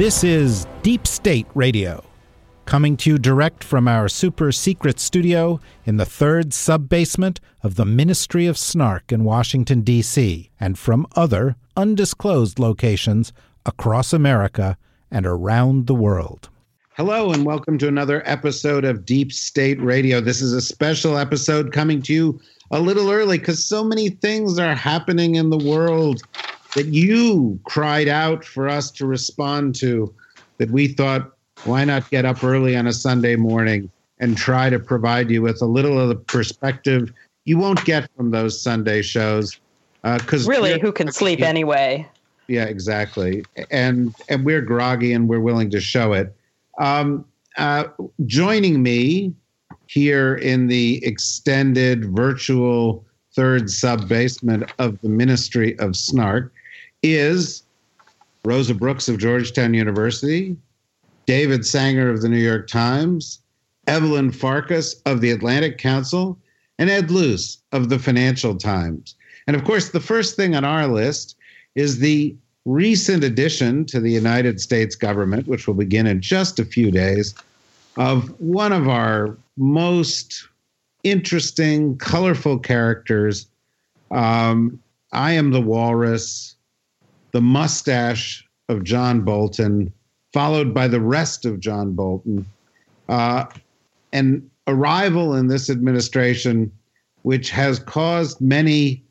This is Deep State Radio, coming to you direct from our super secret studio in the third sub basement of the Ministry of Snark in Washington, D.C., and from other undisclosed locations across America and around the world. Hello, and welcome to another episode of Deep State Radio. This is a special episode coming to you a little early because so many things are happening in the world that you cried out for us to respond to that we thought, why not get up early on a Sunday morning and try to provide you with a little of the perspective you won't get from those Sunday shows? Because really, who can sleep anyway? Yeah, exactly. And and we're groggy and we're willing to show it. Um, uh, joining me here in the extended virtual third sub basement of the Ministry of Snark is Rosa Brooks of Georgetown University, David Sanger of the New York Times, Evelyn Farkas of the Atlantic Council, and Ed Luce of the Financial Times. And of course, the first thing on our list is the recent addition to the United States government, which will begin in just a few days, of one of our most interesting, colorful characters. Um, I am the walrus, the mustache of John Bolton, followed by the rest of John Bolton. Uh, an arrival in this administration, which has caused many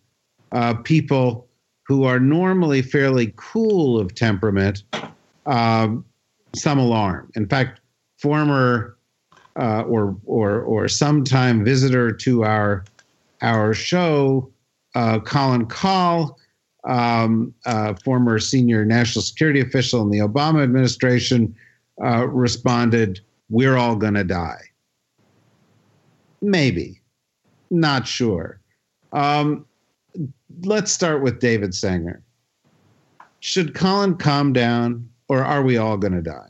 uh, people who are normally fairly cool of temperament um, some alarm. In fact, former uh, or or or sometime visitor to our our show, uh, Colin Kahl, um, uh, former senior national security official in the Obama administration, uh, responded, "We're all going to die." Maybe, not sure. Um, let's start with David Sanger. Should Colin calm down, or are we all going to die?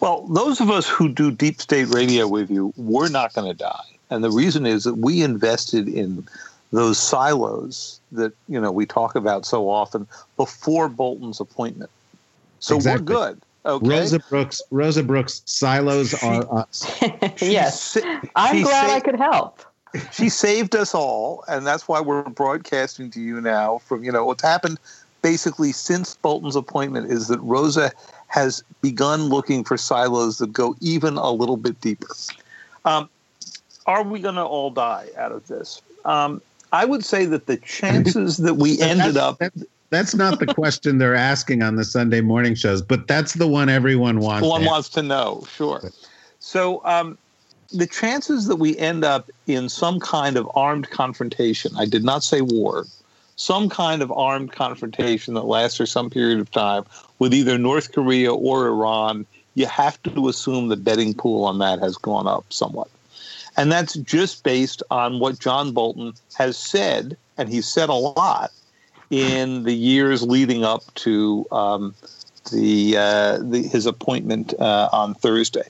Well, those of us who do deep state radio with you, we're not going to die. And the reason is that we invested in those silos that, you know, we talk about so often before Bolton's appointment. So Exactly. we're good. Okay. Rosa Brooks, Rosa Brooks, silos She- are us. yes, sa- I'm glad sa- I could help. she saved us all, and that's why we're broadcasting to you now. From you know what's happened basically since Bolton's appointment is that Rosa has begun looking for silos that go even a little bit deeper. Um, are we going to all die out of this? Um, I would say that the chances that we ended up That's, not the question they're asking on the Sunday morning shows, but that's the one everyone wants. one to wants to know, sure. So um, the chances that we end up in some kind of armed confrontation, I did not say war, some kind of armed confrontation that lasts for some period of time with either North Korea or Iran, you have to assume the betting pool on that has gone up somewhat. And that's just based on what John Bolton has said, and he's said a lot in the years leading up to um, the, uh, the his appointment uh, on Thursday.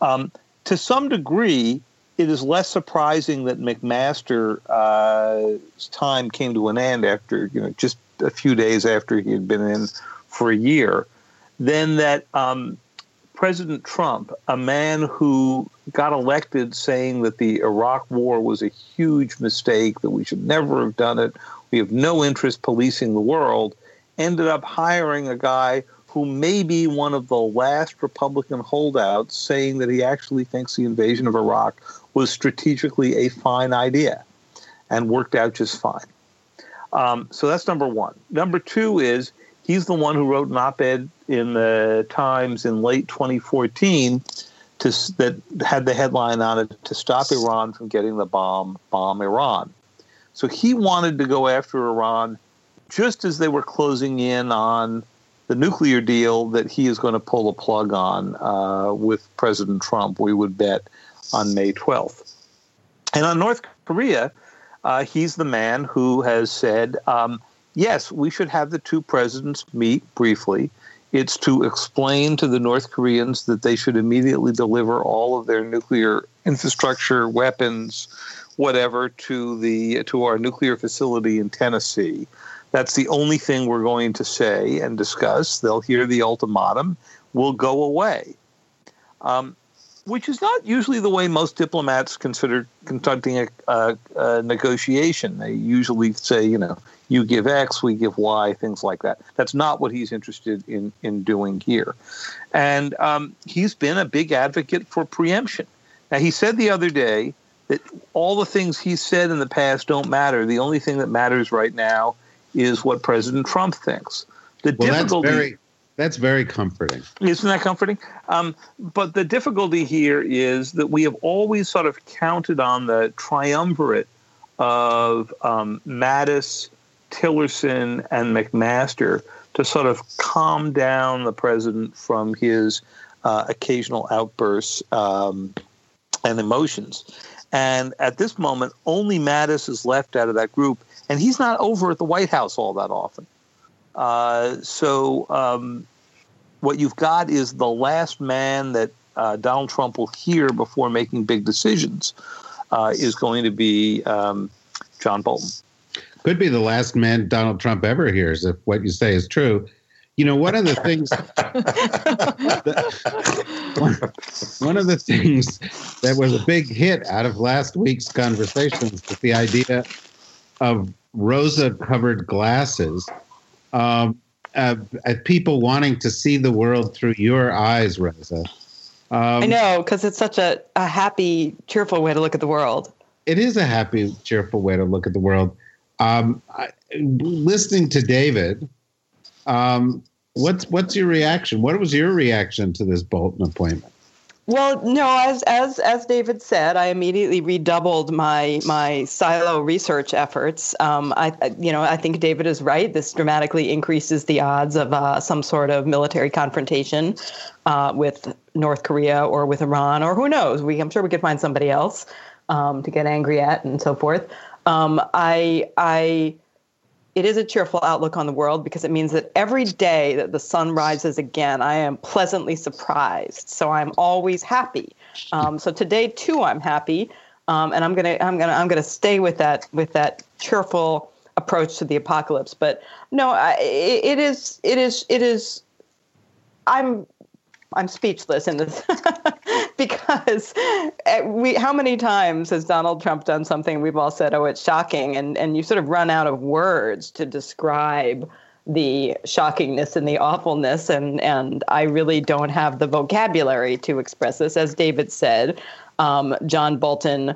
Um, to some degree, it is less surprising that McMaster's uh, time came to an end after you know just a few days after he had been in for a year, than that um, President Trump, a man who got elected saying that the Iraq War was a huge mistake, that we should never have done it, we have no interest policing the world, ended up hiring a guy who may be one of the last Republican holdouts saying that he actually thinks the invasion of Iraq was strategically a fine idea and worked out just fine. Um, so that's number one. Number two is he's the one who wrote an op-ed in the Times in late 2014 to, that had the headline on it to stop Iran from getting the bomb, bomb Iran. So he wanted to go after Iran just as they were closing in on the nuclear deal that he is going to pull a plug on uh, with President Trump, we would bet, on May 12th. And on North Korea, uh, he's the man who has said, um, yes, we should have the two presidents meet briefly. It's to explain to the North Koreans that they should immediately deliver all of their nuclear infrastructure, weapons, whatever, to the to our nuclear facility in Tennessee. That's the only thing we're going to say and discuss. They'll hear the ultimatum. We'll go away. Um, which is not usually the way most diplomats consider conducting a, a, a, negotiation. They usually say, you know, you give X, we give Y, things like that. That's not what he's interested in in doing here, and um, he's been a big advocate for preemption. Now, he said the other day that all the things he said in the past don't matter. The only thing that matters right now is what President Trump thinks. The well, difficulty. That's very, comforting. Isn't that comforting? Um, but the difficulty here is that we have always sort of counted on the triumvirate of um, Mattis, Tillerson, and McMaster to sort of calm down the president from his uh, occasional outbursts um, and emotions. And at this moment, only Mattis is left out of that group, and he's not over at the White House all that often. Uh, so um, what you've got is the last man that uh, Donald Trump will hear before making big decisions uh, is going to be um, John Bolton. Could be the last man Donald Trump ever hears if what you say is true. You know, one of the things, one of the things that was a big hit out of last week's conversations was the idea of rosa-covered glasses um, uh, people wanting to see the world through your eyes, Rosa. Um, I know, because it's such a, a happy, cheerful way to look at the world. It is a happy, cheerful way to look at the world. Um, I, listening to David, um, what's what's your reaction? What was your reaction to this Bolton appointment? Well, no, as as as David said, I immediately redoubled my my silo research efforts. Um, I, you know, I think David is right. This dramatically increases the odds of uh, some sort of military confrontation uh, with North Korea or with Iran or who knows. We, I'm sure we could find somebody else um, to get angry at and so forth. Um, I I it is a cheerful outlook on the world because it means that every day that the sun rises again, I am pleasantly surprised. So I'm always happy. Um, so today too, I'm happy, um, and I'm gonna I'm gonna I'm gonna stay with that with that cheerful approach to the apocalypse. But no, I, it is it is it is. I'm I'm speechless in this because eh, we how many times has Donald Trump done something we've all said oh it's shocking and and you sort of run out of words to describe the shockingness and the awfulness and and I really don't have the vocabulary to express this. As David said um, John Bolton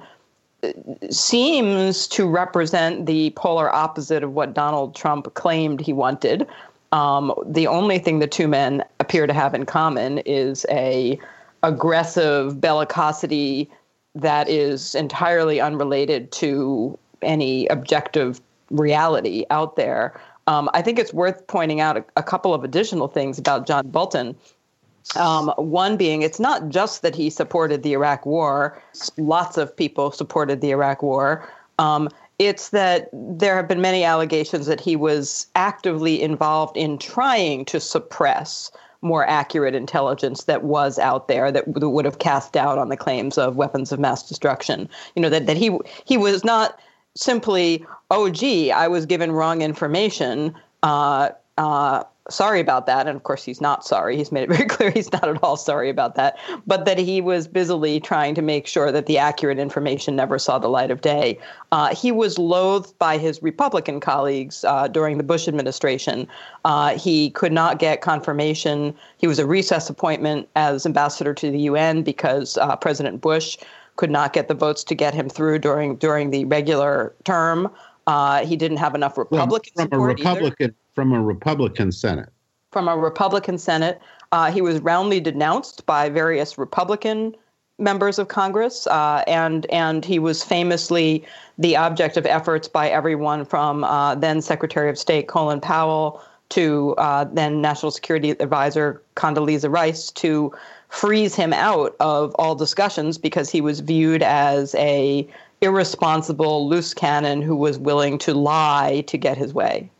eh, seems to represent the polar opposite of what Donald Trump claimed he wanted um, the only thing the two men appear to have in common is a aggressive bellicosity that is entirely unrelated to any objective reality out there. Um, I think it's worth pointing out a, a, couple of additional things about John Bolton. Um, one being, it's not just that he supported the Iraq War, lots of people supported the Iraq War. Um, it's that there have been many allegations that he was actively involved in trying to suppress more accurate intelligence that was out there that would have cast doubt on the claims of weapons of mass destruction. You know that that he he was not simply oh gee I was given wrong information. Uh, uh, sorry about that. And of course, he's not sorry. He's made it very clear he's not at all sorry about that, but that he was busily trying to make sure that the accurate information never saw the light of day. Uh, he was loathed by his Republican colleagues uh, during the Bush administration. Uh, he could not get confirmation. He was a recess appointment as ambassador to the UN because uh, President Bush could not get the votes to get him through during during the regular term. Uh, he didn't have enough Republican from, from a Republican either. From a Republican Senate. From a Republican Senate, uh, he was roundly denounced by various Republican members of Congress, uh, and and he was famously the object of efforts by everyone from uh, then Secretary of State Colin Powell to uh, then National Security Advisor Condoleezza Rice to freeze him out of all discussions because he was viewed as a irresponsible loose cannon who was willing to lie to get his way.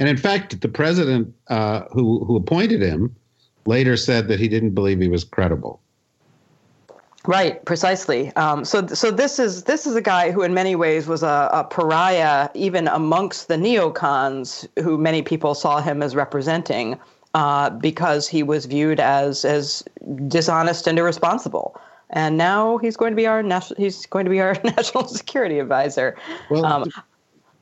And in fact, the president uh, who who appointed him later said that he didn't believe he was credible. Right, precisely. Um, so, so this is this is a guy who, in many ways, was a, a, pariah even amongst the neocons, who many people saw him as representing, uh, because he was viewed as as dishonest and irresponsible. And now he's going to be our national he's going to be our national security advisor. Well, um,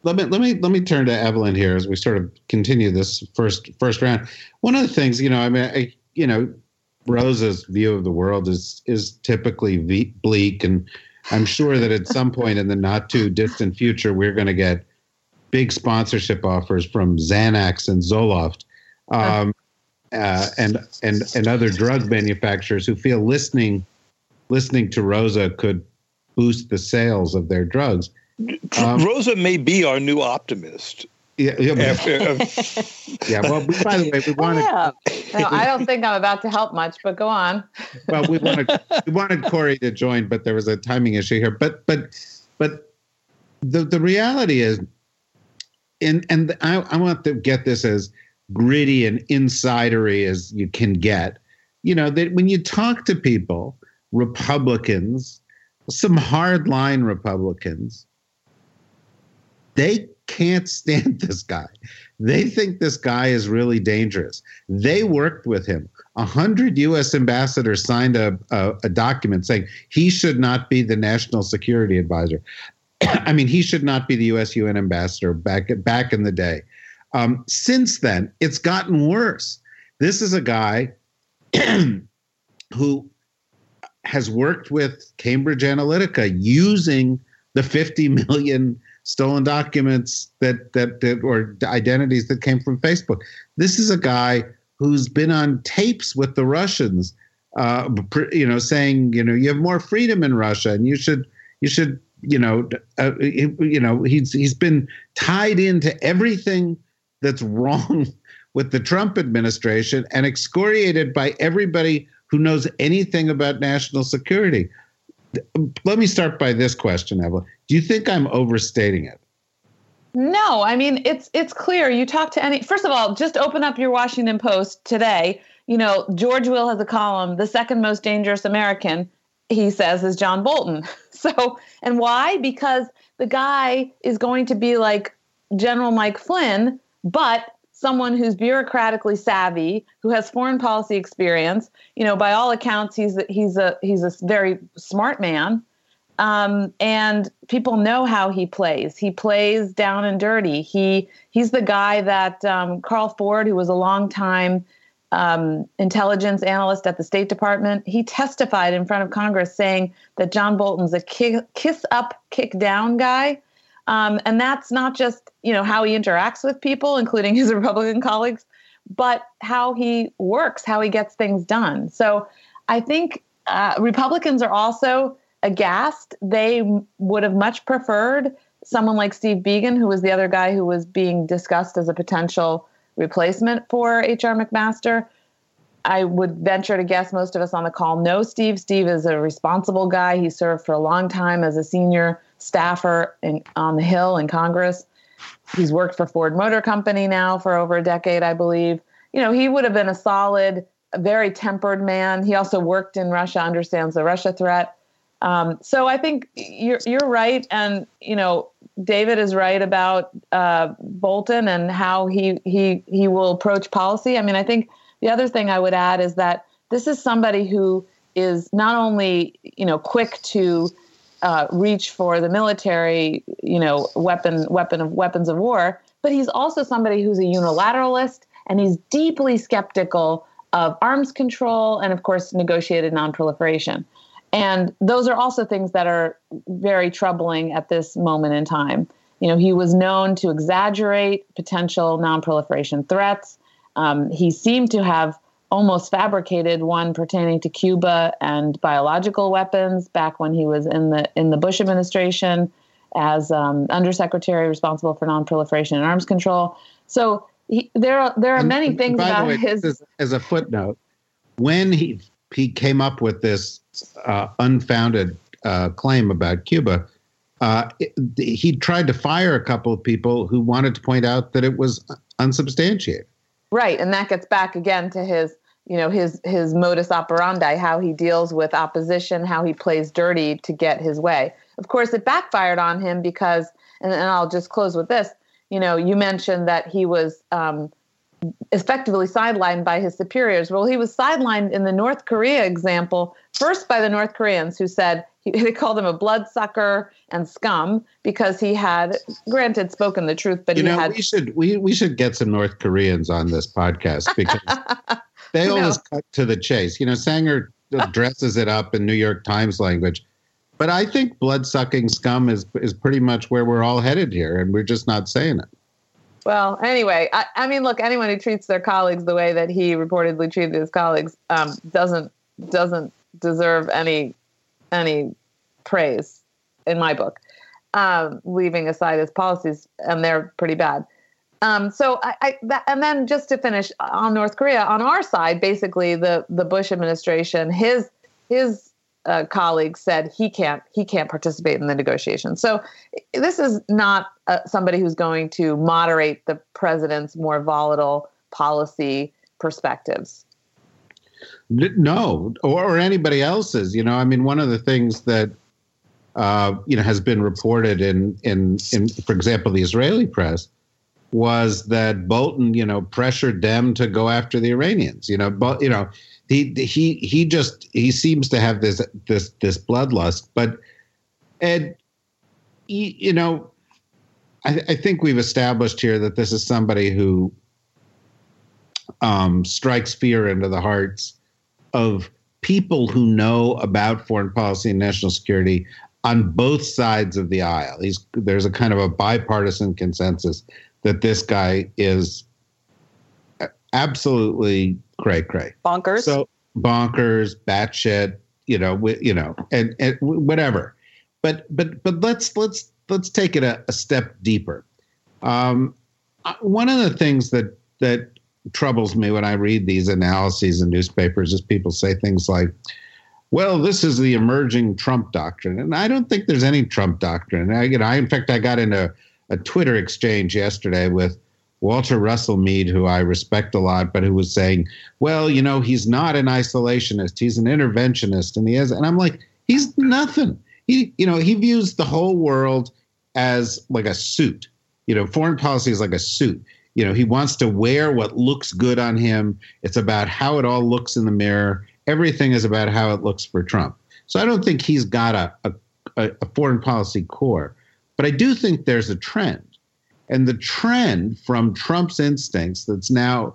let me let me let me turn to Evelyn here as we sort of continue this first first round. One of the things, you know, I mean, I, you know Rosa's view of the world is is typically bleak, and I'm sure that at some point in the not too distant future, we're going to get big sponsorship offers from Xanax and Zoloft, um, uh, and and and other drug manufacturers who feel listening listening to Rosa could boost the sales of their drugs. Um, Rosa may be our new optimist. Yeah, yeah, yeah. Well, by the way, we wanted. Oh, yeah. no, I don't think I'm about to help much, but go on. well, we wanted we wanted Corey to join, but there was a timing issue here. But but but the the reality is, and and I, I want to get this as gritty and insidery as you can get. You know that when you talk to people, Republicans, some hardline Republicans, they can't stand this guy. They think this guy is really dangerous. They worked with him. A hundred U.S. ambassadors signed a, a, a, document saying he should not be the national security advisor. I mean, he should not be the U.S. UN ambassador back back in the day. Um, since then, it's gotten worse. This is a guy who has worked with Cambridge Analytica using the 50 million stolen documents that, that that or identities that came from Facebook. This is a guy who's been on tapes with the Russians, uh, you know, saying you know you have more freedom in Russia and you should you should you know uh, you know he's he's been tied into everything that's wrong with the Trump administration and excoriated by everybody who knows anything about national security. Let me start by this question, Evelyn. Do you think I'm overstating it? No, I mean it's it's clear. You talk to any first of all, just open up your Washington Post today. You know, George Will has a column, the second most dangerous American, he says, is John Bolton. So and why? Because the guy is going to be like General Mike Flynn, but someone who's bureaucratically savvy, who has foreign policy experience. You know, by all accounts, he's he's a he's a very smart man. Um, and people know how he plays. He plays down and dirty. He he's the guy that um, Carl Ford, who was a long time um, intelligence analyst at the State Department, he testified in front of Congress saying that John Bolton's a kiss up, kick down guy. Um, and that's not just you know how he interacts with people, including his Republican colleagues, but how he works, how he gets things done. So I think uh, Republicans are also aghast. They would have much preferred someone like Steve Biegun, who was the other guy who was being discussed as a potential replacement for H.R. McMaster. I would venture to guess most of us on the call know Steve. Steve is a responsible guy. He served for a long time as a senior staffer in, on the Hill in Congress. He's worked for Ford Motor Company now for over a decade, I believe. You know, he would have been a solid, very tempered man. He also worked in Russia, understands the Russia threat. Um, so I think you're you're right, and you know David is right about uh, Bolton and how he he he will approach policy. I mean, I think the other thing I would add is that this is somebody who is not only you know quick to uh, reach for the military, you know, weapon weapon of weapons of war, but he's also somebody who's a unilateralist and he's deeply skeptical of arms control and of course negotiated nonproliferation. And those are also things that are very troubling at this moment in time. You know, he was known to exaggerate potential nonproliferation threats. Um, he seemed to have almost fabricated one pertaining to Cuba and biological weapons back when he was in the in the Bush administration as um, undersecretary responsible for nonproliferation and arms control. So he, there are there are And- many things about way, his. as, as a footnote, when he he came up with this uh, unfounded uh, claim about Cuba, uh, it- he tried to fire a couple of people who wanted to point out that it was unsubstantiated. Right, and that gets back again to his, you know, his his modus operandi, how he deals with opposition, how he plays dirty to get his way. Of course, it backfired on him because, and, and I'll just close with this. You know, you mentioned that he was um, effectively sidelined by his superiors. Well, he was sidelined in the North Korea example first by the North Koreans who said he, they called him a bloodsucker and scum because he had, granted, spoken the truth, but you he know, had we should we we should get some North Koreans on this podcast because they No. always cut to the chase. You know, Sanger dresses it up in New York Times language, but I think blood sucking scum is is pretty much where we're all headed here, and we're just not saying it. Well, anyway, I, I mean, look, anyone who treats their colleagues the way that he reportedly treated his colleagues um, doesn't doesn't deserve any any praise in my book. Um, leaving aside his policies, and they're pretty bad. Um, so I, I that, and then just to finish on North Korea, on our side, basically the the Bush administration, his his uh, colleagues said he can't he can't participate in the negotiations. So this is not uh, somebody who's going to moderate the president's more volatile policy perspectives. No, or, or anybody else's. You know, I mean, one of the things that uh, you know has been reported in in in, for example, the Israeli press was that Bolton, you know, pressured them to go after the Iranians. You know, but you know, he he he just he seems to have this this this bloodlust. But Ed, you know, I, I think we've established here that this is somebody who um, strikes fear into the hearts of people who know about foreign policy and national security on both sides of the aisle. He's, there's a kind of a bipartisan consensus that this guy is absolutely cray cray. Bonkers. So bonkers, batshit, you know, you know, and, and whatever. But but but let's let's let's take it a, a step deeper. Um, one of the things that that troubles me when I read these analyses in newspapers is people say things like, "Well, this is the emerging Trump doctrine," and I don't think there's any Trump doctrine. I, you know, I, in fact, I got into a Twitter exchange yesterday with Walter Russell Mead, who I respect a lot, but who was saying, "Well, you know, he's not an isolationist; he's an interventionist," and he is. and I'm like, he's nothing. He, you know, he views the whole world as like a suit. You know, foreign policy is like a suit. You know, he wants to wear what looks good on him. It's about how it all looks in the mirror. Everything is about how it looks for Trump. So I don't think he's got a, a, a foreign policy core, but I do think there's a trend. And the trend from Trump's instincts that's now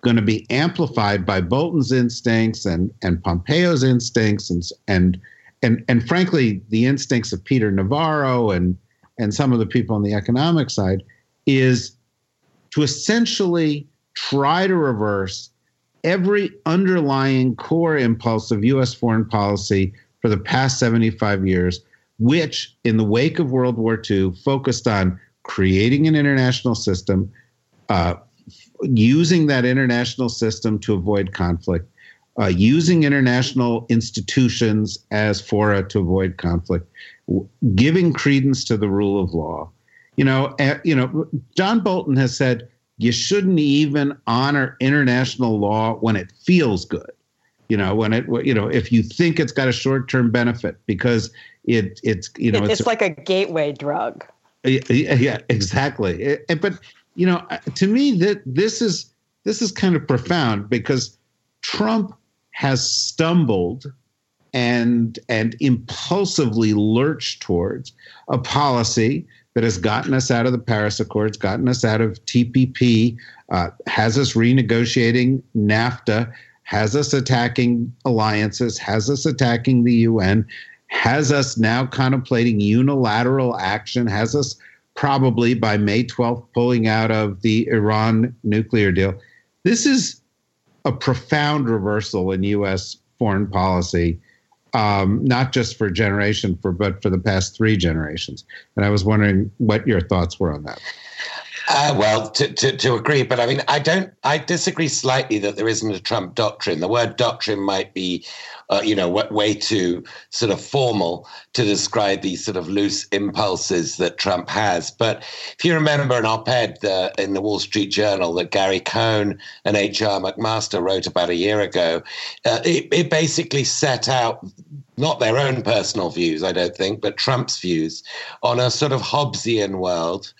going to be amplified by Bolton's instincts and, and Pompeo's instincts and, and and and frankly the instincts of Peter Navarro and and some of the people on the economic side is to essentially try to reverse every underlying core impulse of US foreign policy for the past 75 years which in the wake of World War II focused on creating an international system uh, using that international system to avoid conflict uh, using international institutions as fora to avoid conflict, w- giving credence to the rule of law. You know, uh, you know, John Bolton has said you shouldn't even honor international law when it feels good. You know, when it, you know, if you think it's got a short-term benefit because it, it's, you know, It- it's, like a gateway drug. yeah, yeah, exactly. It- it- but you know, uh, to me, that this is this is kind of profound because Trump has stumbled and and impulsively lurched towards a policy that has gotten us out of the Paris Accords, gotten us out of TPP, uh, has us renegotiating NAFTA, has us attacking alliances, has us attacking the UN, has us now contemplating unilateral action, has us probably by May 12th pulling out of the Iran nuclear deal. This is a profound reversal in U.S. foreign policy, um, not just for generation, for but for the past three generations. And I was wondering what your thoughts were on that. Uh, well, to, to, to, agree, but I mean, I don't. I disagree slightly that there isn't a Trump doctrine. The word doctrine might be, uh, you know, way too sort of formal to describe these sort of loose impulses that Trump has. But if you remember an op-ed uh, in the Wall Street Journal that Gary Cohn and H.R. McMaster wrote about a year ago, uh, it, it basically set out not their own personal views, I don't think, but Trump's views on a sort of Hobbesian world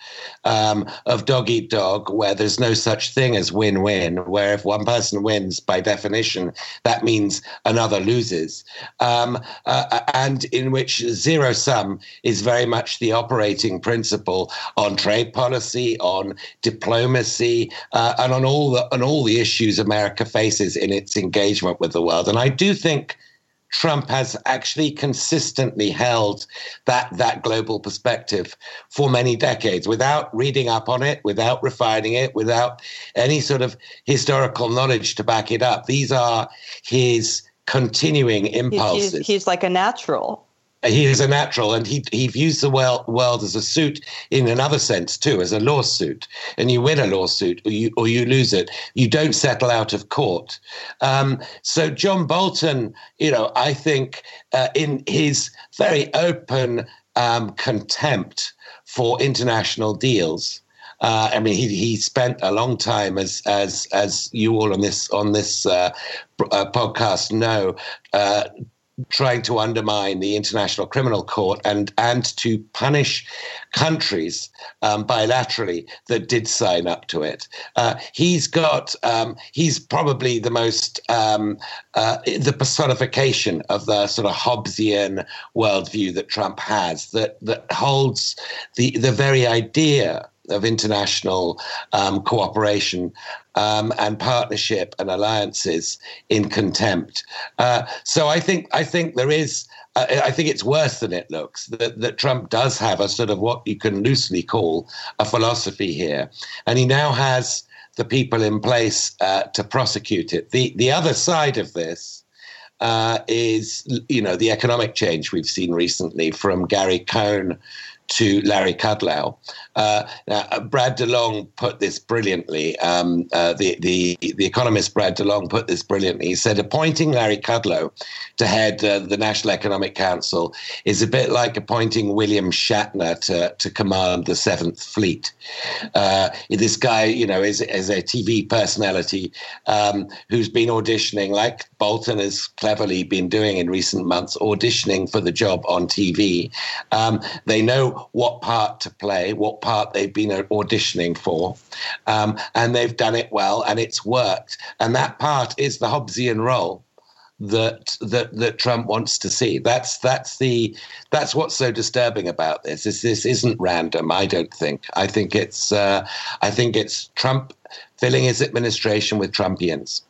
um, of dog eat dog, where there's no such thing as win win, where if one person wins, by definition, that means another loses, um, uh, and in which zero sum is very much the operating principle on trade policy, on diplomacy, uh, and on all the on all the issues America faces in its engagement with the world. And I do think Trump has actually consistently held that that global perspective for many decades without reading up on it, without refining it, without any sort of historical knowledge to back it up. These are his continuing impulses. He's, he's like a natural he is a natural and he, he views the world, world as a suit in another sense too as a lawsuit. And you win a lawsuit or you, or you lose it. You don't settle out of court. Um, so john bolton you know i think uh, in his very open um, contempt for international deals uh, I mean, he, he spent a long time, as as as you all on this on this uh, uh, podcast know, uh, trying to undermine the International Criminal Court and and to punish countries um, bilaterally that did sign up to it. Uh, he's got um, he's probably the most um, uh, the personification of the sort of Hobbesian worldview that Trump has that that holds the the very idea of international um, cooperation um, and partnership and alliances in contempt. Uh, so I think I think there is. Uh, I think it's worse than it looks. That, that Trump does have a sort of what you can loosely call a philosophy here, and he now has the people in place uh, to prosecute it. The the other side of this. Uh, is you know the economic change we've seen recently from Gary Cohn to Larry Kudlow. Uh, now, uh, Brad DeLong put this brilliantly. Um, uh, the, the, the economist Brad DeLong put this brilliantly. He said appointing Larry Kudlow to head uh, the National Economic Council is a bit like appointing William Shatner to, to command the Seventh Fleet. Uh, this guy, you know, is, is a TV personality um, who's been auditioning, like Bolton has cleverly been doing in recent months, auditioning for the job on TV. Um, they know what part to play, what part they've been auditioning for, um, and they've done it well, and it's worked. And that part is the Hobbesian role that that that Trump wants to see. That's that's the that's what's so disturbing about this. Is this isn't random? I don't think. I think it's uh, I think it's Trump filling his administration with Trumpians.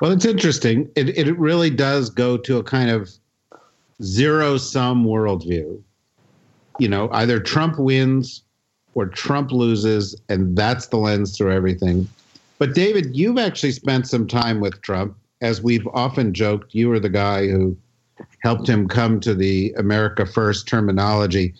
Well, it's interesting. It it really does go to a kind of zero sum worldview. You know, either Trump wins or Trump loses, and that's the lens through everything. But David, you've actually spent some time with Trump. As we've often joked, you were the guy who helped him come to the America First terminology.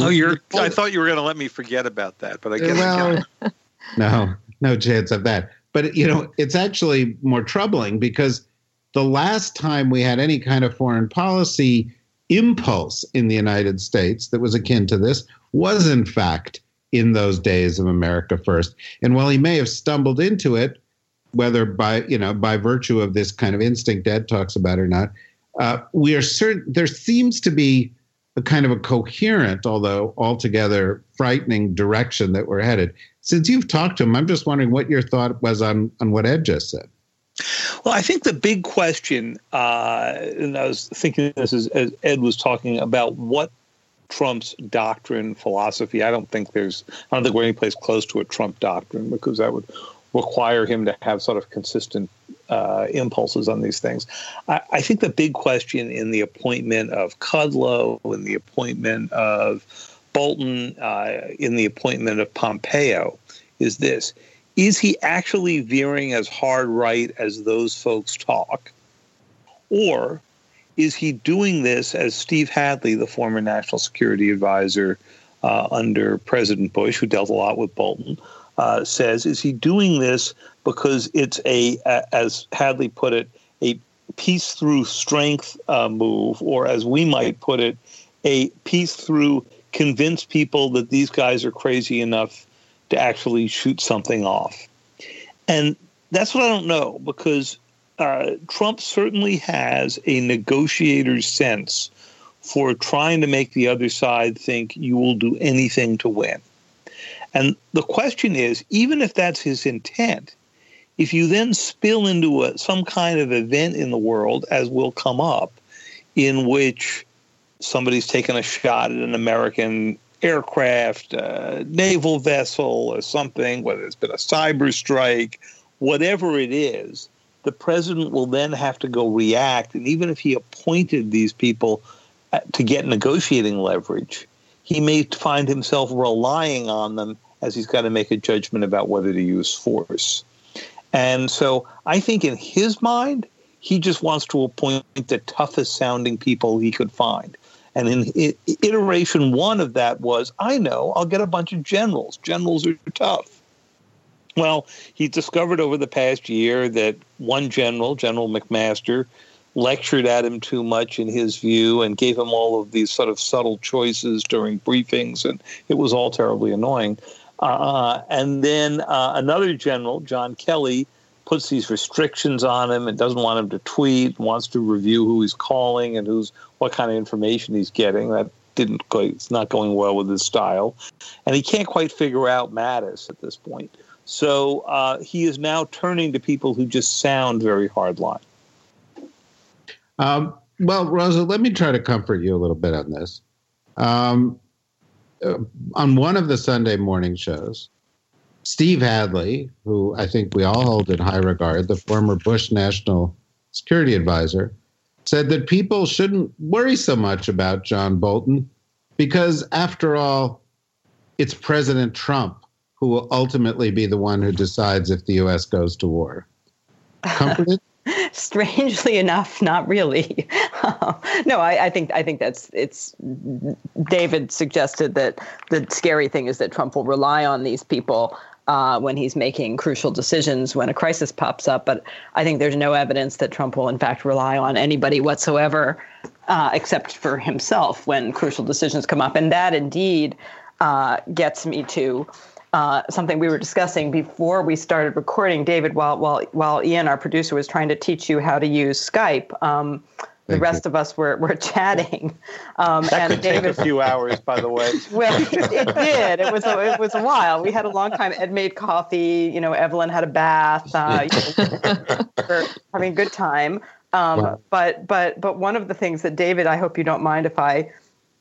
Oh, you're. I thought you were going to let me forget about that, but I guess well, I no, no chance of that. But you know, it's actually more troubling because the last time we had any kind of foreign policy impulse in the United States that was akin to this was, in fact, in those days of America First. And while he may have stumbled into it, whether by you know by virtue of this kind of instinct Ed talks about or not, uh, we are certain there seems to be a kind of a coherent, although altogether frightening direction that we're headed. Since you've talked to him, I'm just wondering what your thought was on on what Ed just said. Well, I think the big question, uh, and I was thinking this as, as Ed was talking about what Trump's doctrine philosophy. I don't think there's I don't think we're any place close to a Trump doctrine because that would require him to have sort of consistent uh, impulses on these things. I, I, think the big question in the appointment of Kudlow, in the appointment of Bolton, uh, in the appointment of Pompeo, is this: Is he actually veering as hard right as those folks talk, or is he doing this as Steve Hadley, the former national security advisor, uh, under President Bush, who dealt a lot with Bolton, uh, says is he doing this because it's a, as Hadley put it, a peace through strength uh, move, or as we might put it, a peace through convince people that these guys are crazy enough to actually shoot something off. And that's what I don't know because uh, Trump certainly has a negotiator's sense for trying to make the other side think you will do anything to win. And the question is even if that's his intent, if you then spill into a, some kind of event in the world, as will come up, in which somebody's taken a shot at an American aircraft, naval vessel, or something, whether it's been a cyber strike, whatever it is, the president will then have to go react. And even if he appointed these people uh, to get negotiating leverage, he may find himself relying on them as he's got to make a judgment about whether to use force. And so I think in his mind, he just wants to appoint the toughest sounding people he could find. And in iteration one of that was, I know, I'll get a bunch of generals. Generals are tough. Well, he discovered over the past year that one general, General McMaster, lectured at him too much in his view and gave him all of these sort of subtle choices during briefings, and it was all terribly annoying. Uh, and then uh, another general, John Kelly, puts these restrictions on him and doesn't want him to tweet, wants to review who he's calling and who's what kind of information he's getting. That didn't quite it's not going well with his style, and he can't quite figure out Mattis at this point. So uh, he is now turning to people who just sound very hardline. Um, well, Rosa, let me try to comfort you a little bit on this. Um, uh, on one of the Sunday morning shows, Steve Hadley, who I think we all hold in high regard, the former Bush national security advisor, said that people shouldn't worry so much about John Bolton because, after all, it's President Trump who will ultimately be the one who decides if the U.S. goes to war. Comforted? Strangely enough, not really. no, I, I, think I think that's it's. David suggested that the scary thing is that Trump will rely on these people uh, when he's making crucial decisions when a crisis pops up. But I think there's no evidence that Trump will, in fact, rely on anybody whatsoever uh, except for himself when crucial decisions come up. And that indeed uh, gets me to. Uh, something we were discussing before we started recording, David. While while while Ian, our producer, was trying to teach you how to use Skype, um, the Thank rest you. of us were, were chatting. Um, that and could David, take a few hours, by the way. well, it, it, did. It was a, it was a while. We had a long time. Ed made coffee. You know, Evelyn had a bath. Uh, you know, we're having a good time. Um, wow. But but but one of the things that David, I hope you don't mind if I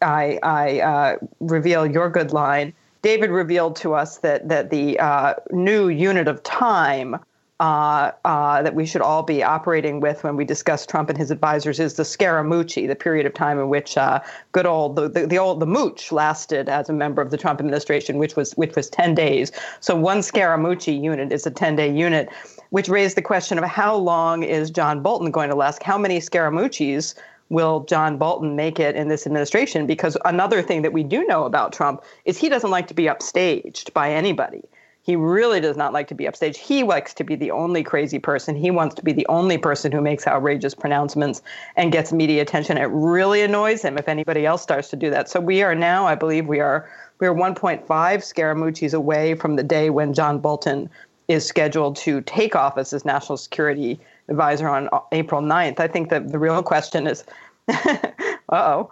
I, I uh, reveal your good line. David revealed to us that that the uh, new unit of time uh, uh, that we should all be operating with when we discuss Trump and his advisors is the Scaramucci, the period of time in which uh, good old the, the, the, old the mooch lasted as a member of the Trump administration, which was which was ten days. So one Scaramucci unit is a ten day unit, which raised the question of how long is John Bolton going to last? How many Scaramuccis? Will John Bolton make it in this administration? Because another thing that we do know about Trump is he doesn't like to be upstaged by anybody. He really does not like to be upstage. He likes to be the only crazy person. He wants to be the only person who makes outrageous pronouncements and gets media attention. It really annoys him if anybody else starts to do that. So we are now, I believe, we are we are 1.5 Scaramucci's away from the day when John Bolton is scheduled to take office as national security advisor on April 9th. I think that the real question is, uh-oh,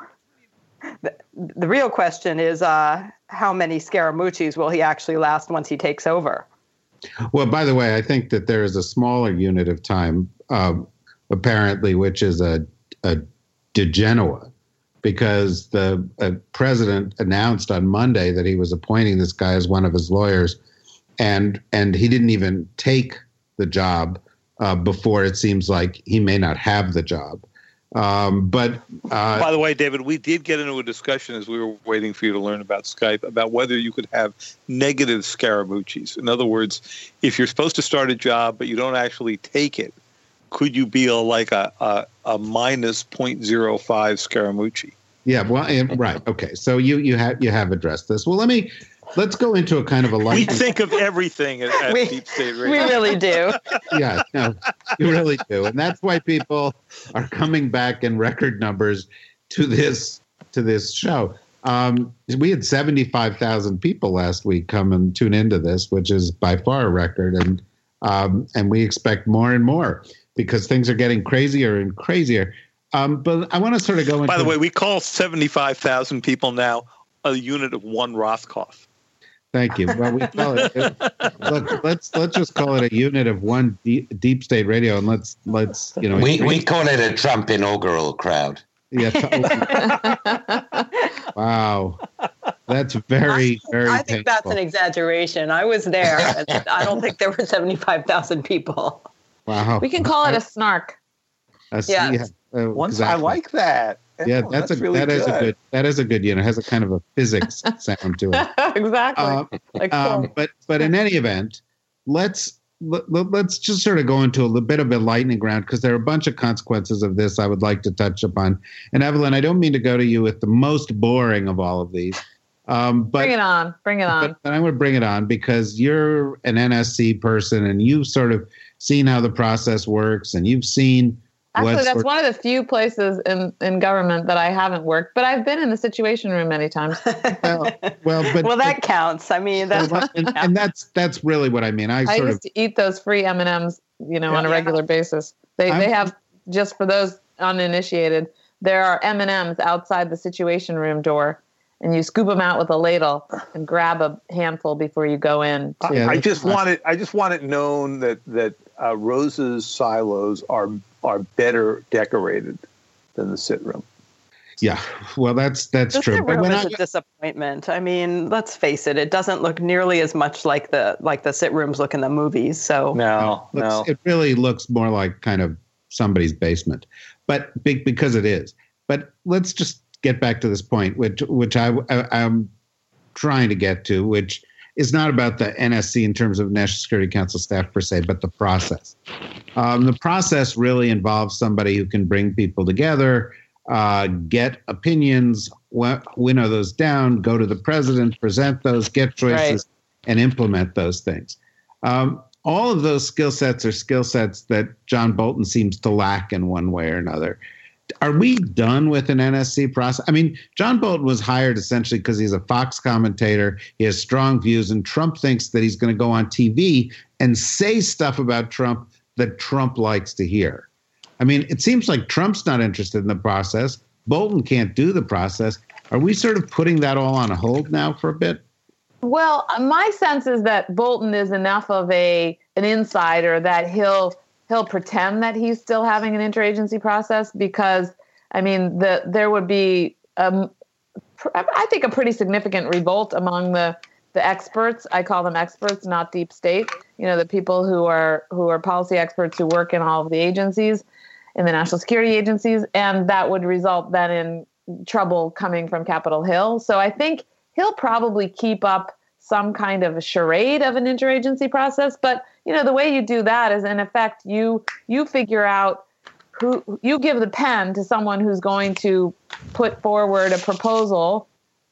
the, the real question is uh, how many Scaramucci's will he actually last once he takes over? Well, by the way, I think that there is a smaller unit of time, uh, apparently, which is a, a diGenova, because the uh, president announced on Monday that he was appointing this guy as one of his lawyers, and and he didn't even take the job uh, before it seems like he may not have the job. Um, but uh, by the way, David, we did get into a discussion as we were waiting for you to learn about Skype about whether you could have negative Scaramucci's. In other words, if you're supposed to start a job but you don't actually take it, could you be a, like a, a, a minus 0.05 Scaramucci? Yeah, well, and, right. Okay, so you you have you have addressed this. Well, let me let's go into a kind of a light. We think of everything at, at We- Deep State We really do. yeah, no, you really do, and that's why people are coming back in record numbers to this to this show. Um, we had seventy five thousand people last week come and tune into this, which is by far a record, and um, and we expect more and more because things are getting crazier and crazier. Um, but I want to sort of go into. By the way, we call 75,000 people now a unit of one Rothkopf. Thank you. Well, we call it. look, let's let's just call it a unit of one deep, deep state radio, and let's let's you know. We, we call it a Trump inaugural crowd. yeah. t- wow, that's very very. I think that's an exaggeration. I was there. I don't think there were 75,000 people. Wow. We can call it a snark. That's- Yes. uh, Once I like that. Yeah, Oh, that's, a really that is a good that is a good unit. It has a kind of a physics sound to it. exactly. Um, like um, but but in any event, let's let, let- let's just sort of go into a little bit of a lightning round because there are a bunch of consequences of this I would like to touch upon. And Evelyn, I don't mean to go to you with the most boring of all of these, um, but bring it on. Bring it on. but I'm going to bring it on because you're an NSC person and you've sort of seen how the process works and you've seen Actually, that's one of the few places in, in government that I haven't worked, but I've been in the Situation Room many times. well, well, but well, that counts. I mean, that's well, and, and that's that's really what I mean. I I sort used of to eat those free M and M's, you know, on a Yeah. regular basis. They I'm- they have just for those uninitiated. There are M and M's outside the Situation Room door, and you scoop them out with a ladle and grab a handful before you go in. I, Yeah, I just fine. want it. I just want it known that that uh, Rose's silos are are better decorated than the sit room. yeah. Well, that's that's the true. sit But room when is I, a disappointment. I mean, let's face it; it doesn't look nearly as much like the like the sit rooms look in the movies. So No, looks- no. it really looks more like kind of somebody's basement, but big because it is. But let's just get back to this point, which which I, I I'm trying to get to, which is not about the NSC in terms of National Security Council staff per se, but the process. Um, the process really involves somebody who can bring people together, uh, get opinions, winnow those down, go to the president, present those, get choices, and implement those things. Um, all of those skill sets are skill sets that John Bolton seems to lack in one way or another. Are we done with an NSC process? I mean, John Bolton was hired essentially because he's a Fox commentator. He has strong views, and Trump thinks that he's going to go on TV and say stuff about Trump that Trump likes to hear. I mean, it seems like Trump's not interested in the process. Bolton can't do the process. Are we sort of putting that all on hold now for a bit? Well, my sense is that Bolton is enough of a an insider that he'll he'll pretend that he's still having an interagency process because I mean the there would be um, I think a pretty significant revolt among the the experts. I call them experts, not deep state. You know, the people who are who are policy experts who work in all of the agencies, in the national security agencies, and that would result then in trouble coming from Capitol Hill. So I think he'll probably keep up some kind of a charade of an interagency process. But you know, the way you do that is in effect you you figure out who you give the pen to someone who's going to put forward a proposal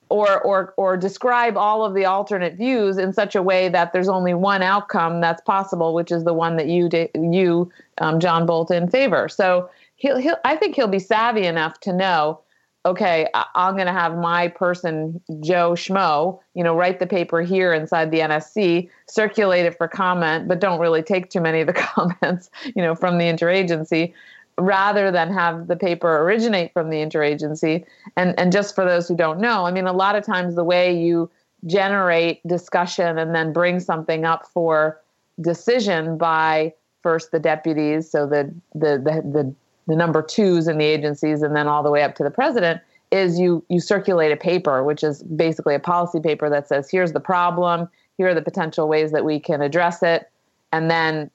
or or or describe all of the alternate views in such a way that there's only one outcome that's possible, which is the one that you you um, John Bolton favor. So he'll, he'll I think he'll be savvy enough to know okay, I'm going to have my person, Joe Schmo, you know, write the paper here inside the NSC, circulate it for comment, but don't really take too many of the comments, you know, from the interagency, rather than have the paper originate from the interagency. And and just for those who don't know, I mean, a lot of times the way you generate discussion and then bring something up for decision by first the deputies, so the the the, the the number twos in the agencies and then all the way up to the president is you you circulate a paper which is basically a policy paper that says here's the problem. Here are the potential ways that we can address it. And then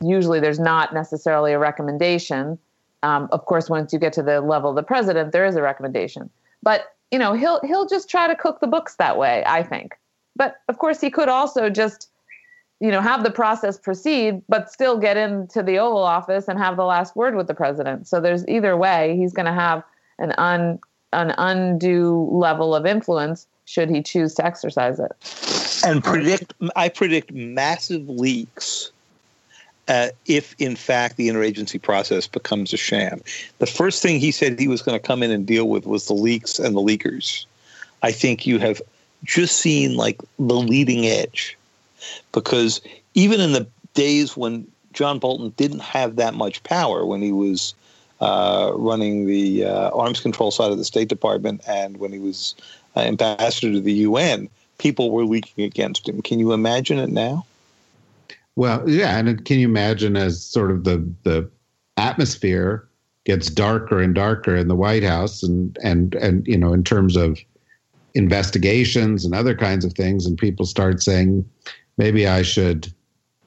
usually there's not necessarily a recommendation. Um, of course once you get to the level of the president there is a recommendation. But you know he'll he'll just try to cook the books that way i think. But of course he could also just you know have the process proceed but still get into the oval office and have the last word with the president so there's either way he's going to have an un an undue level of influence should he choose to exercise it. And predict, I predict massive leaks uh, if, in fact, the interagency process becomes a sham. The first thing he said he was going to come in and deal with was the leaks and the leakers. I think you have just seen like the leading edge because even in the days when John Bolton didn't have that much power when he was uh, running the uh, arms control side of the State Department and when he was uh, ambassador to the UN, people were leaking against him. Can you imagine it now? Well, yeah, and can you imagine as sort of the the atmosphere gets darker and darker in the White House, and and and you know, in terms of investigations and other kinds of things, and people start saying, maybe I should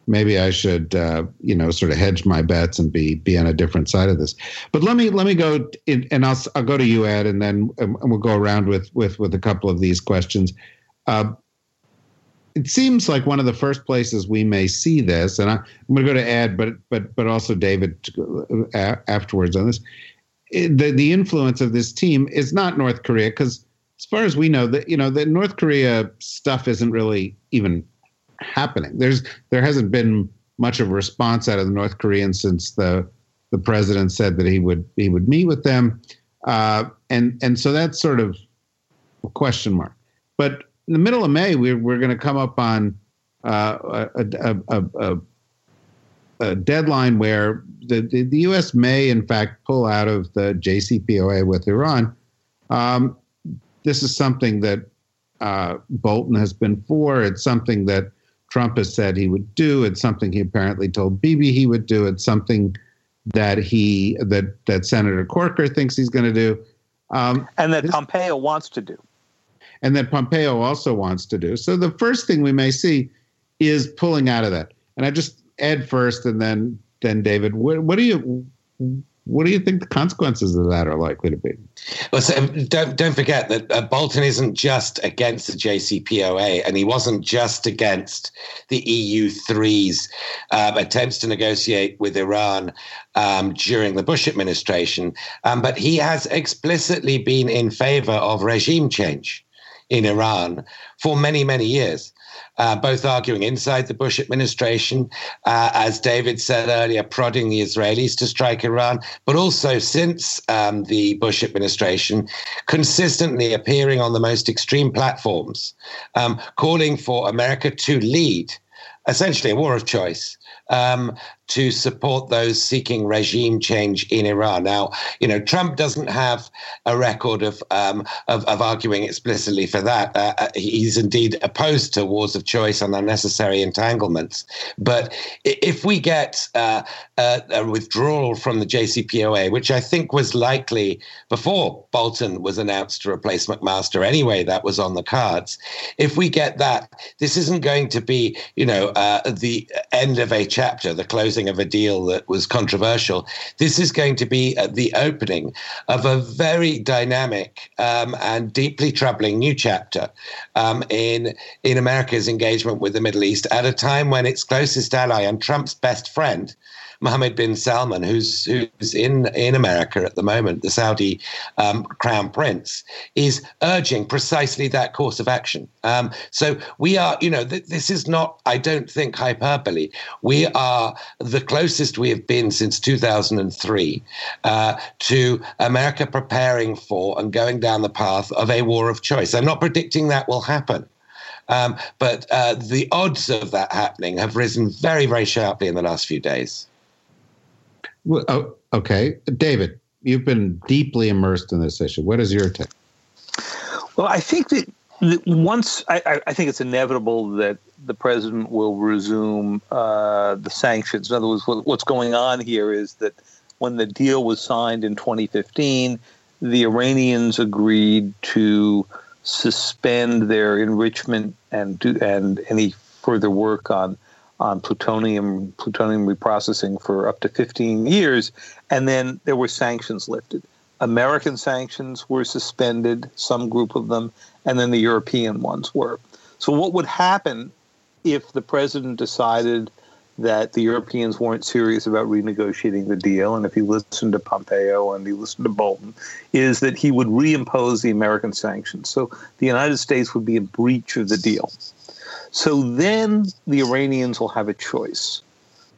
maybe I should, uh, you know, sort of hedge my bets and be be on a different side of this. But let me let me go in, and I'll I'll go to you, Ed, and then and we'll go around with with with a couple of these questions. Uh, it seems like one of the first places we may see this, and I, am going to go to Ed, but but but also David uh, afterwards on this. The the influence of this team is not North Korea because, as far as we know, that you know the North Korea stuff isn't really even happening. There's there hasn't been much of a response out of the North Koreans since the the president said that he would he would meet with them, uh, and and so that's sort of a question mark. But in the middle of May, we're we're going to come up on uh, a, a, a, a, deadline where the, the, the U.S. may in fact pull out of the JCPOA with Iran. Um, this is something that uh, Bolton has been for. It's something that Trump has said he would do. It's something he apparently told Bibi he would do. It's something that he that that Senator Corker thinks he's going to do, um, and that this, Pompeo wants to do, and that Pompeo also wants to do. So the first thing we may see is pulling out of that. And I just Ed first, and then then David. What, what do you what do you think the consequences of that are likely to be? Well, so don't don't forget that uh, Bolton isn't just against the JCPOA, and he wasn't just against the EU3's um, attempts to negotiate with Iran um, during the Bush administration, um, but he has explicitly been in favor of regime change in Iran for many many years uh, both arguing inside the Bush administration, uh, as David said earlier, prodding the Israelis to strike Iran, but also since um, the Bush administration, consistently appearing on the most extreme platforms, um, calling for America to lead essentially a war of choice um, to support those seeking regime change in Iran. Now, you know, Trump doesn't have a record of um, of, of, arguing explicitly for that. Uh, uh, he's indeed opposed to wars of choice and unnecessary entanglements. But if we get uh, a, a withdrawal from the JCPOA, which I think was likely before Bolton was announced to replace McMaster anyway, that was on the cards. If we get that, this isn't going to be, you know, uh, the end of a chapter, the closing of a deal that was controversial. This is going to be the opening of a very dynamic um, and deeply troubling new chapter um, in in America's engagement with the Middle East at a time when its closest ally and Trump's best friend Mohammed bin Salman, who's who's in in America at the moment, the Saudi um, crown prince, is urging precisely that course of action. Um, so we are, you know, th- this is not, I don't think, hyperbole. We are the closest we have been since 2003 uh, to America preparing for and going down the path of a war of choice. I'm not predicting that will happen. Um, but uh, the odds of that happening have risen very, very sharply in the last few days. Oh, okay, David, you've been deeply immersed in this issue. What is your take? Well, I think that once I, I, think it's inevitable that the president will resume uh, the sanctions. In other words, what's going on here is that when the deal was signed in 2015, the Iranians agreed to suspend their enrichment and do and any further work on on plutonium plutonium reprocessing for up to 15 years, and then there were sanctions lifted. American sanctions were suspended, some group of them, and then the European ones were. So, what would happen if the president decided that the Europeans weren't serious about renegotiating the deal, and if you listen to Pompeo and you listen to Bolton, is that he would reimpose the American sanctions. So the United States would be in breach of the deal. So then the Iranians will have a choice.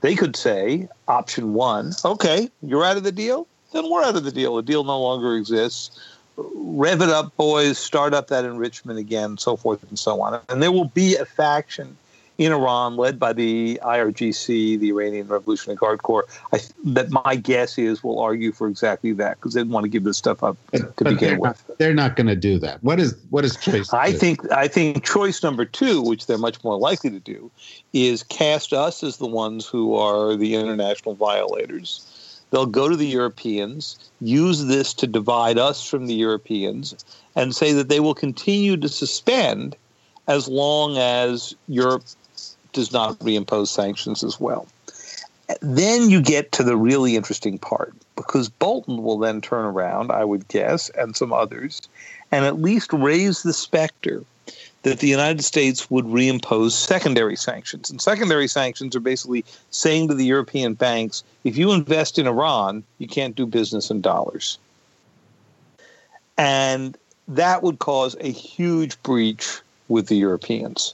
They could say, option one, okay, you're out of the deal, then we're out of the deal. The deal no longer exists. Rev it up, boys, start up that enrichment again, so forth and so on. And there will be a faction in Iran, led by the IRGC, the Iranian Revolutionary Guard Corps, I, that my guess is will argue for exactly that because they didn't want to give this stuff up But, to but begin they're with. not, they're not going to do that. What is what is choice? I think I think choice number two, which they're much more likely to do, is cast us as the ones who are the international violators. They'll go to the Europeans, use this to divide us from the Europeans, and say that they will continue to suspend as long as Europe does not reimpose sanctions as well. Then you get to the really interesting part because Bolton will then turn around, I would guess, and some others, and at least raise the specter that the United States would reimpose secondary sanctions. And secondary sanctions are basically saying to the European banks if you invest in Iran, you can't do business in dollars. And that would cause a huge breach with the Europeans.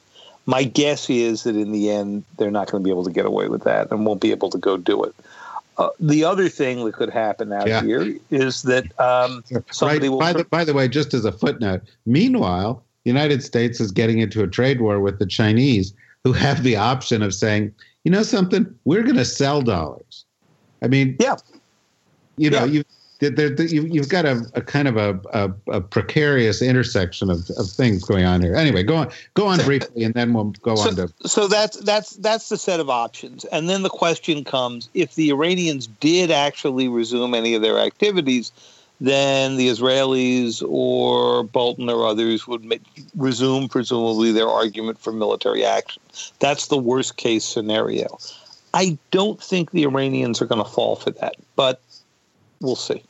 My guess is that in the end, they're not going to be able to get away with that and won't be able to go do it. Uh, the other thing that could happen out Yeah. here is that um, somebody right. will. By the, by the way, just as a footnote, meanwhile, the United States is getting into a trade war with the Chinese, who have the option of saying, you know something, we're going to sell dollars. I mean, Yeah. you know, Yeah. you there, there, you, you've got a, a kind of a, a, a precarious intersection of, of things going on here. Anyway, go on, go on briefly, and then we'll go on to. so that's that's that's the set of options and then the question comes if the iranians did actually resume any of their activities then the israelis or bolton or others would ma- resume presumably their argument for military action that's the worst case scenario i don't think the iranians are going to fall for that but we'll see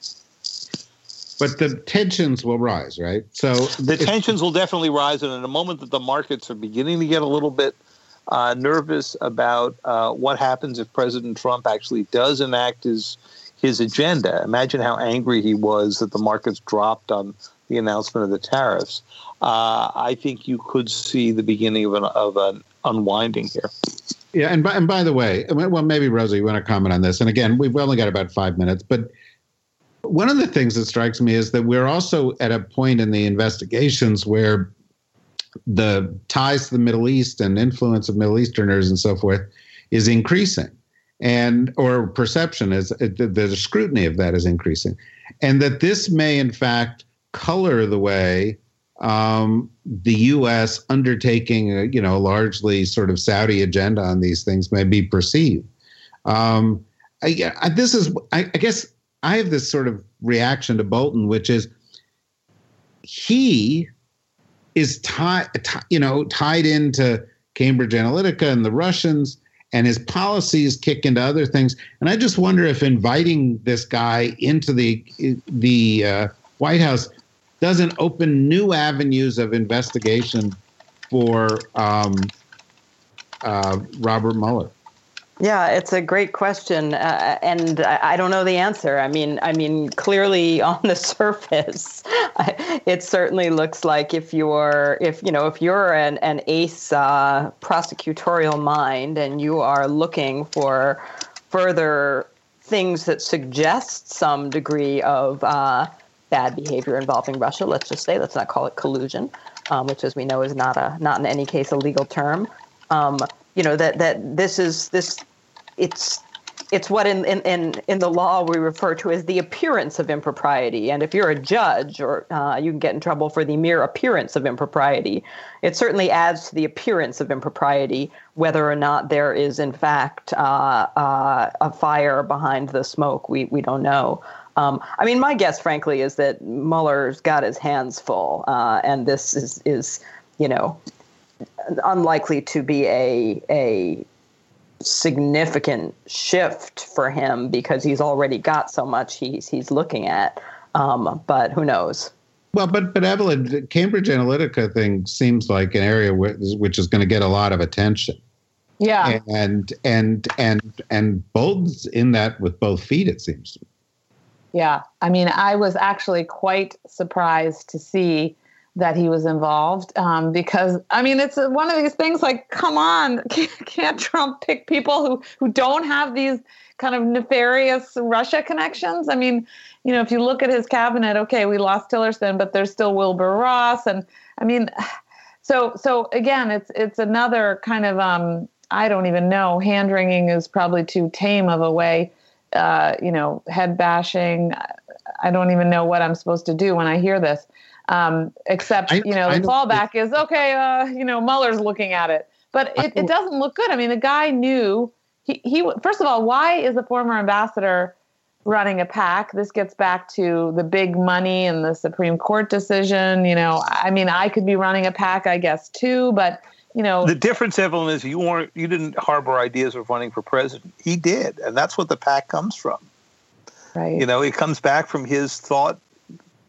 But the tensions will rise, right? So the if- tensions will definitely rise, and in a moment that the markets are beginning to get a little bit uh, nervous about uh, what happens if President Trump actually does enact his his agenda. Imagine how angry he was that the markets dropped on the announcement of the tariffs. Uh, I think you could see the beginning of an of an unwinding here. Yeah, and by, and by the way, well, maybe Rosa, you want to comment on this? And again, we've only got about five minutes, but one of the things that strikes me is that we're also at a point in the investigations where the ties to the Middle East and influence of Middle Easterners and so forth is increasing, and or perception is the, scrutiny of that is increasing, and that this may in fact color the way um, the U.S. undertaking, a, you know, largely sort of Saudi agenda on these things may be perceived. Um, I, I, this is, I, I guess, I have this sort of reaction to Bolton, which is he is tied, you know, tied into Cambridge Analytica and the Russians, and his policies kick into other things. And I just wonder if inviting this guy into the the uh, White House doesn't open new avenues of investigation for um, uh, Robert Mueller. Yeah, it's a great question, uh, and I, I, don't know the answer. I mean, I mean, clearly on the surface, it certainly looks like if you're, if you know, if you're an, an ace uh, prosecutorial mind and you are looking for further things that suggest some degree of uh, bad behavior involving Russia. Let's just say, let's not call it collusion, um, which, as we know, is not a not in any case a legal term. Um, you know that that this is this it's it's what in, in, in, in the law we refer to as the appearance of impropriety. And if you're a judge, or uh, you can get in trouble for the mere appearance of impropriety, it certainly adds to the appearance of impropriety whether or not there is in fact uh, uh, a fire behind the smoke. We we don't know. Um, I mean, my guess, frankly, is that Mueller's got his hands full, uh, and this is is you know unlikely to be a a significant shift for him because he's already got so much he's he's looking at. Um, but who knows? Well, but but Evelyn, the Cambridge Analytica thing seems like an area which, which is going to get a lot of attention. Yeah. And and and and Bolton's in that with both feet. It seems. Yeah. I mean, I was actually quite surprised to see that he was involved um, because I mean it's one of these things like come on can't, can't Trump pick people who who don't have these kind of nefarious Russia connections? I mean you know if you look at his cabinet okay we lost Tillerson but there's still Wilbur Ross and I mean so so again it's it's another kind of um, I don't even know hand wringing is probably too tame of a way uh, you know head bashing I don't even know what I'm supposed to do when I hear this um, except, I, you know, the fallback is okay, uh, you know, Mueller's looking at it. But it, it doesn't look good. I mean, the guy knew he, he, first of all, why is the former ambassador running a PAC? This gets back to the big money and the Supreme Court decision. You know, I mean, I could be running a PAC, I guess, too, but you know the difference evelyn is you weren't you didn't harbor ideas of running for president he did and that's what the PAC comes from right you know it comes back from his thought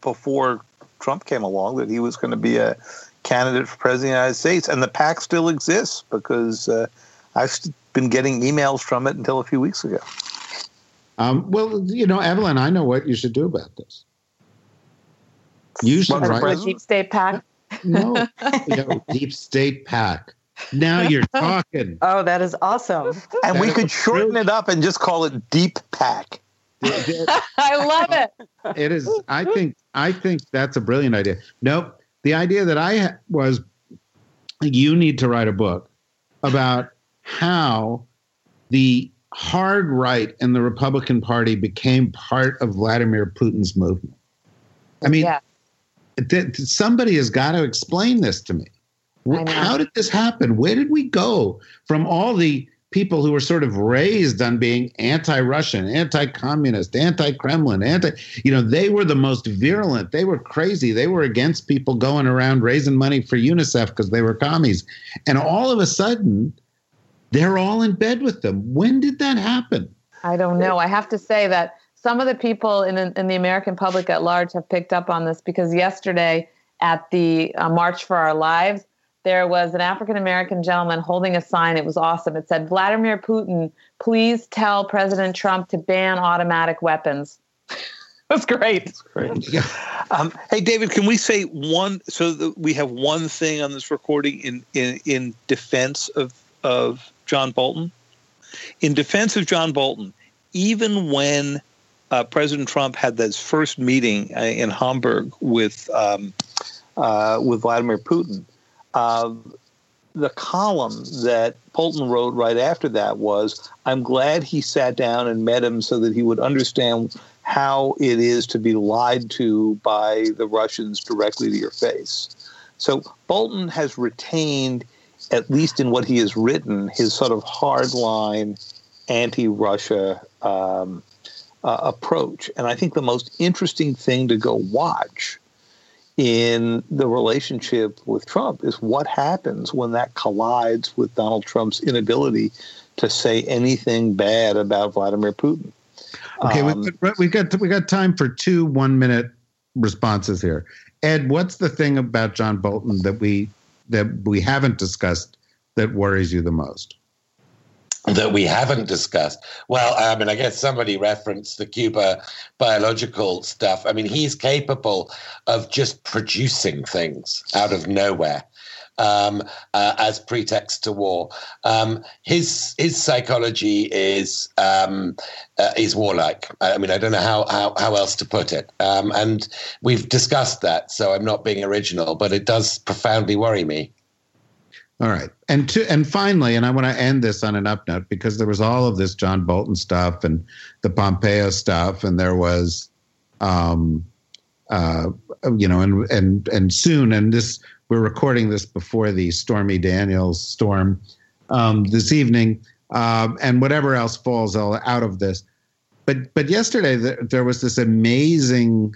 before Trump came along that he was going to be a candidate for president of the United States, and the PAC still exists because uh, I've been getting emails from it until a few weeks ago. Um, well, you know, Evelyn, I know what you should do about this. You should write a deep state PAC. No, you know, deep state PAC. Now you're talking. Oh, that is awesome. And that we could shorten it up and just call it Deep PAC. I love it. It is. I think. I think that's a brilliant idea. Nope. The idea that I had was, you need to write a book about how the hard right in the Republican Party became part of Vladimir Putin's movement. I mean, yeah. th- somebody has got to explain this to me. How did this happen? Where did we go from all the people who were sort of raised on being anti-Russian, anti-communist, anti-Kremlin, anti, you know, they were the most virulent. They were crazy. They were against people going around raising money for UNICEF because they were commies. And all of a sudden, they're all in bed with them. When did that happen? I don't know. I have to say that some of the people in, in the American public at large have picked up on this because yesterday at the uh, March for Our Lives, there was an African American gentleman holding a sign. It was awesome. It said, Vladimir Putin, please tell President Trump to ban automatic weapons. That's great. That's great. Yeah. Um, hey, David, can we say one? So that we have one thing on this recording in, in, in defense of, of John Bolton. In defense of John Bolton, even when uh, President Trump had this first meeting uh, in Hamburg with um, uh, with Vladimir Putin, uh, the column that Bolton wrote right after that was, I'm glad he sat down and met him so that he would understand how it is to be lied to by the Russians directly to your face. So Bolton has retained, at least in what he has written, his sort of hardline anti Russia um, uh, approach. And I think the most interesting thing to go watch in the relationship with Trump is what happens when that collides with Donald Trump's inability to say anything bad about Vladimir Putin. Okay, um, we, have got we got time for two one minute responses here. Ed, what's the thing about John Bolton that we that we haven't discussed that worries you the most? That we haven't discussed. Well, I mean, I guess somebody referenced the Cuba biological stuff. I mean, he's capable of just producing things out of nowhere. Um, uh, as pretext to war. Um, his his psychology is um, uh, is warlike. I mean, I don't know how how, how else to put it. Um, and we've discussed that, so I'm not being original, but it does profoundly worry me. All right. And to and finally, and I want to end this on an up note because there was all of this John Bolton stuff and the Pompeo stuff, and there was um uh you know, and and and soon, and this we're recording this before the Stormy Daniels storm um this evening, um, and whatever else falls out of this. But but yesterday there was this amazing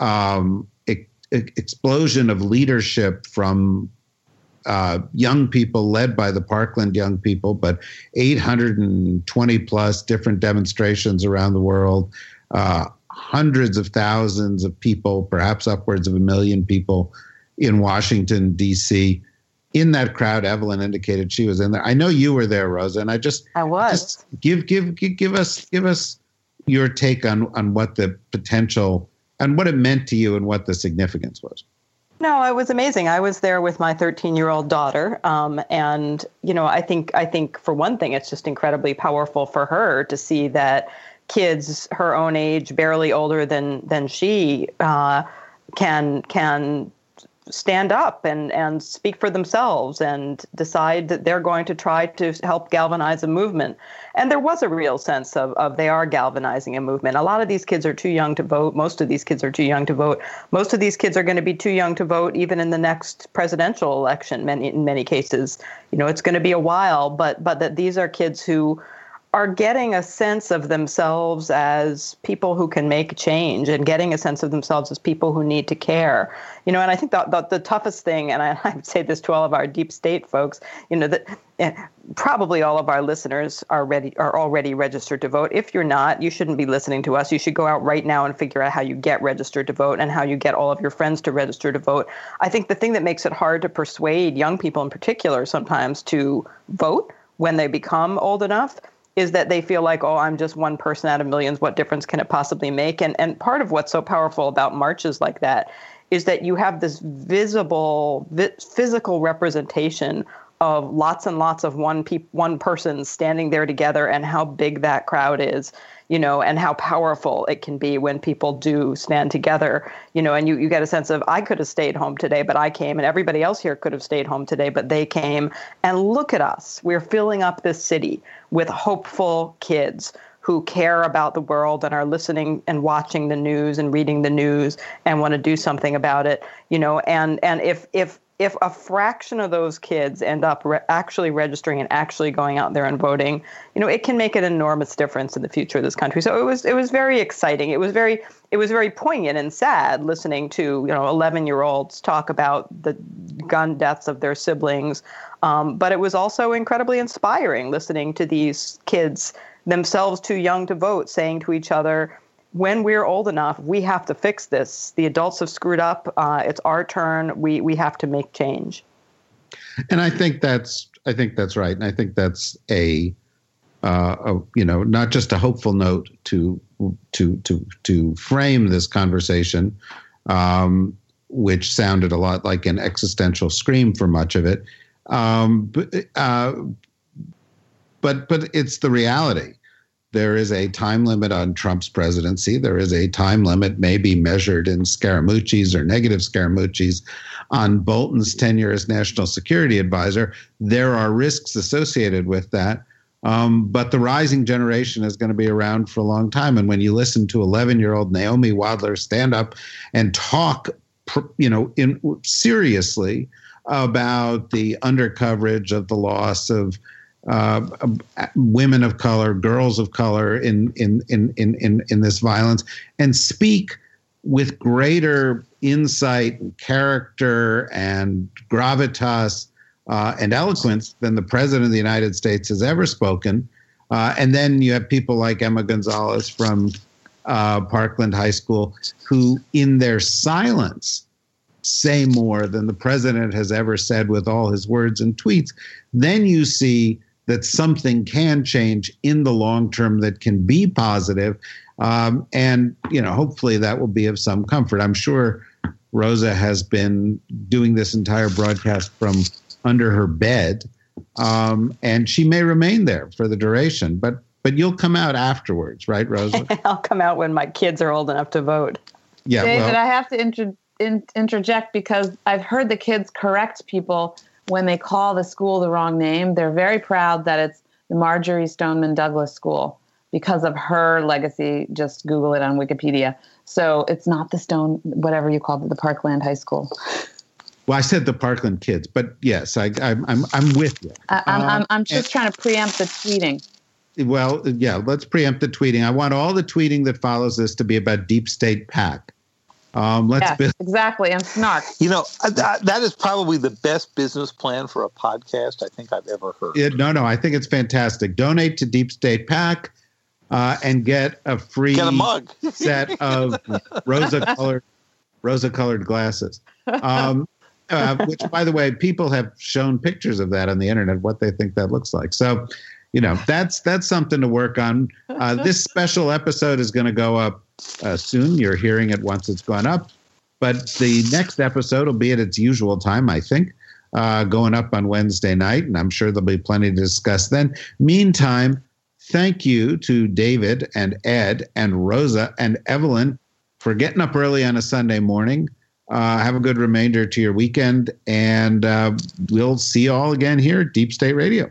um explosion of leadership from uh, young people led by the Parkland young people, but 820 plus different demonstrations around the world, uh, hundreds of thousands of people, perhaps upwards of a million people in Washington, D.C. in that crowd. Evelyn indicated she was in there. I know you were there, Rosa, and I just I was. just give give give, give us give us your take on on what the potential and what it meant to you and what the significance was. No, it was amazing. I was there with my 13 year old daughter, um, and you know, I think I think for one thing, it's just incredibly powerful for her to see that kids her own age, barely older than than she, uh, can can stand up and and speak for themselves and decide that they're going to try to help galvanize a movement. And there was a real sense of, of they are galvanizing a movement. A lot of these kids are too young to vote. Most of these kids are too young to vote. Most of these kids are going to be too young to vote even in the next presidential election. Many in many cases, you know, it's going to be a while. But but that these are kids who are getting a sense of themselves as people who can make change and getting a sense of themselves as people who need to care. You know, and I think the, the, toughest thing, and I, I would say this to all of our deep state folks, you know, that eh, probably all of our listeners are ready are already registered to vote. If you're not, you shouldn't be listening to us. You should go out right now and figure out how you get registered to vote and how you get all of your friends to register to vote. I think the thing that makes it hard to persuade young people in particular sometimes to vote when they become old enough is that they feel like, oh, I'm just one person out of millions. What difference can it possibly make? And and part of what's so powerful about marches like that is that you have this visible, vi- physical representation of lots and lots of one pe- one person standing there together, and how big that crowd is you know, and how powerful it can be when people do stand together, you know, and you, you get a sense of, I could have stayed home today, but I came, and everybody else here could have stayed home today, but they came. And look at us. We're filling up this city with hopeful kids who care about the world and are listening and watching the news and reading the news and want to do something about it you know and and if if if a fraction of those kids end up re- actually registering and actually going out there and voting, you know, it can make an enormous difference in the future of this country. So it was it was very exciting. It was very it was very poignant and sad listening to you know 11 year olds talk about the gun deaths of their siblings, um, but it was also incredibly inspiring listening to these kids themselves too young to vote saying to each other when we're old enough, we have to fix this. The adults have screwed up. Uh, it's our turn. We we have to make change. And I think that's I think that's right. And I think that's a, uh, a you know not just a hopeful note to to to to frame this conversation, um, which sounded a lot like an existential scream for much of it. Um, but, uh, but but it's the reality there is a time limit on Trump's presidency. There is a time limit, maybe measured in Scaramucci's or negative Scaramucci's, on Bolton's tenure as national security advisor. There are risks associated with that. Um, but the rising generation is going to be around for a long time. And when you listen to 11 year old Naomi Wadler stand up and talk, you know, in seriously about the undercoverage of the loss of uh, women of color, girls of color in in, in in in in this violence, and speak with greater insight, and character, and gravitas uh, and eloquence than the president of the United States has ever spoken. Uh, and then you have people like Emma Gonzalez from uh, Parkland High School, who, in their silence, say more than the president has ever said with all his words and tweets. Then you see that something can change in the long term that can be positive. Um, and, you know, hopefully that will be of some comfort. I'm sure Rosa has been doing this entire broadcast from under her bed, um, and she may remain there for the duration. But but you'll come out afterwards, right, Rosa? I'll come out when my kids are old enough to vote. Yeah, David, well, I have to inter- in- interject because I've heard the kids correct people when they call the school the wrong name, they're very proud that it's the Marjory Stoneman Douglas School because of her legacy. Just Google it on Wikipedia. So it's not the Stone, whatever you call it, the Parkland High School. Well, I said the Parkland kids, but yes, I, am I'm, I'm with you. I, am I'm, I'm, I'm um, just and, trying to preempt the tweeting. Well, yeah, let's preempt the tweeting. I want all the tweeting that follows this to be about deep state PAC. Um, let's yes, build- exactly and snark. You know uh, that, that is probably the best business plan for a podcast I think I've ever heard. It, no, no, I think it's fantastic. Donate to Deep State PAC uh, and get a free get a mug set of rosa colored rosa colored glasses. Um, uh, which, by the way, people have shown pictures of that on the internet, what they think that looks like. So, you know, that's that's something to work on. Uh, this special episode is going to go up uh, soon. You're hearing it once it's gone up, but the next episode will be at its usual time, I think. Uh, going up on Wednesday night, and I'm sure there'll be plenty to discuss then. Meantime, thank you to David and Ed and Rosa and Evelyn for getting up early on a Sunday morning. Uh, have a good remainder to your weekend, and uh, we'll see you all again here at Deep State Radio.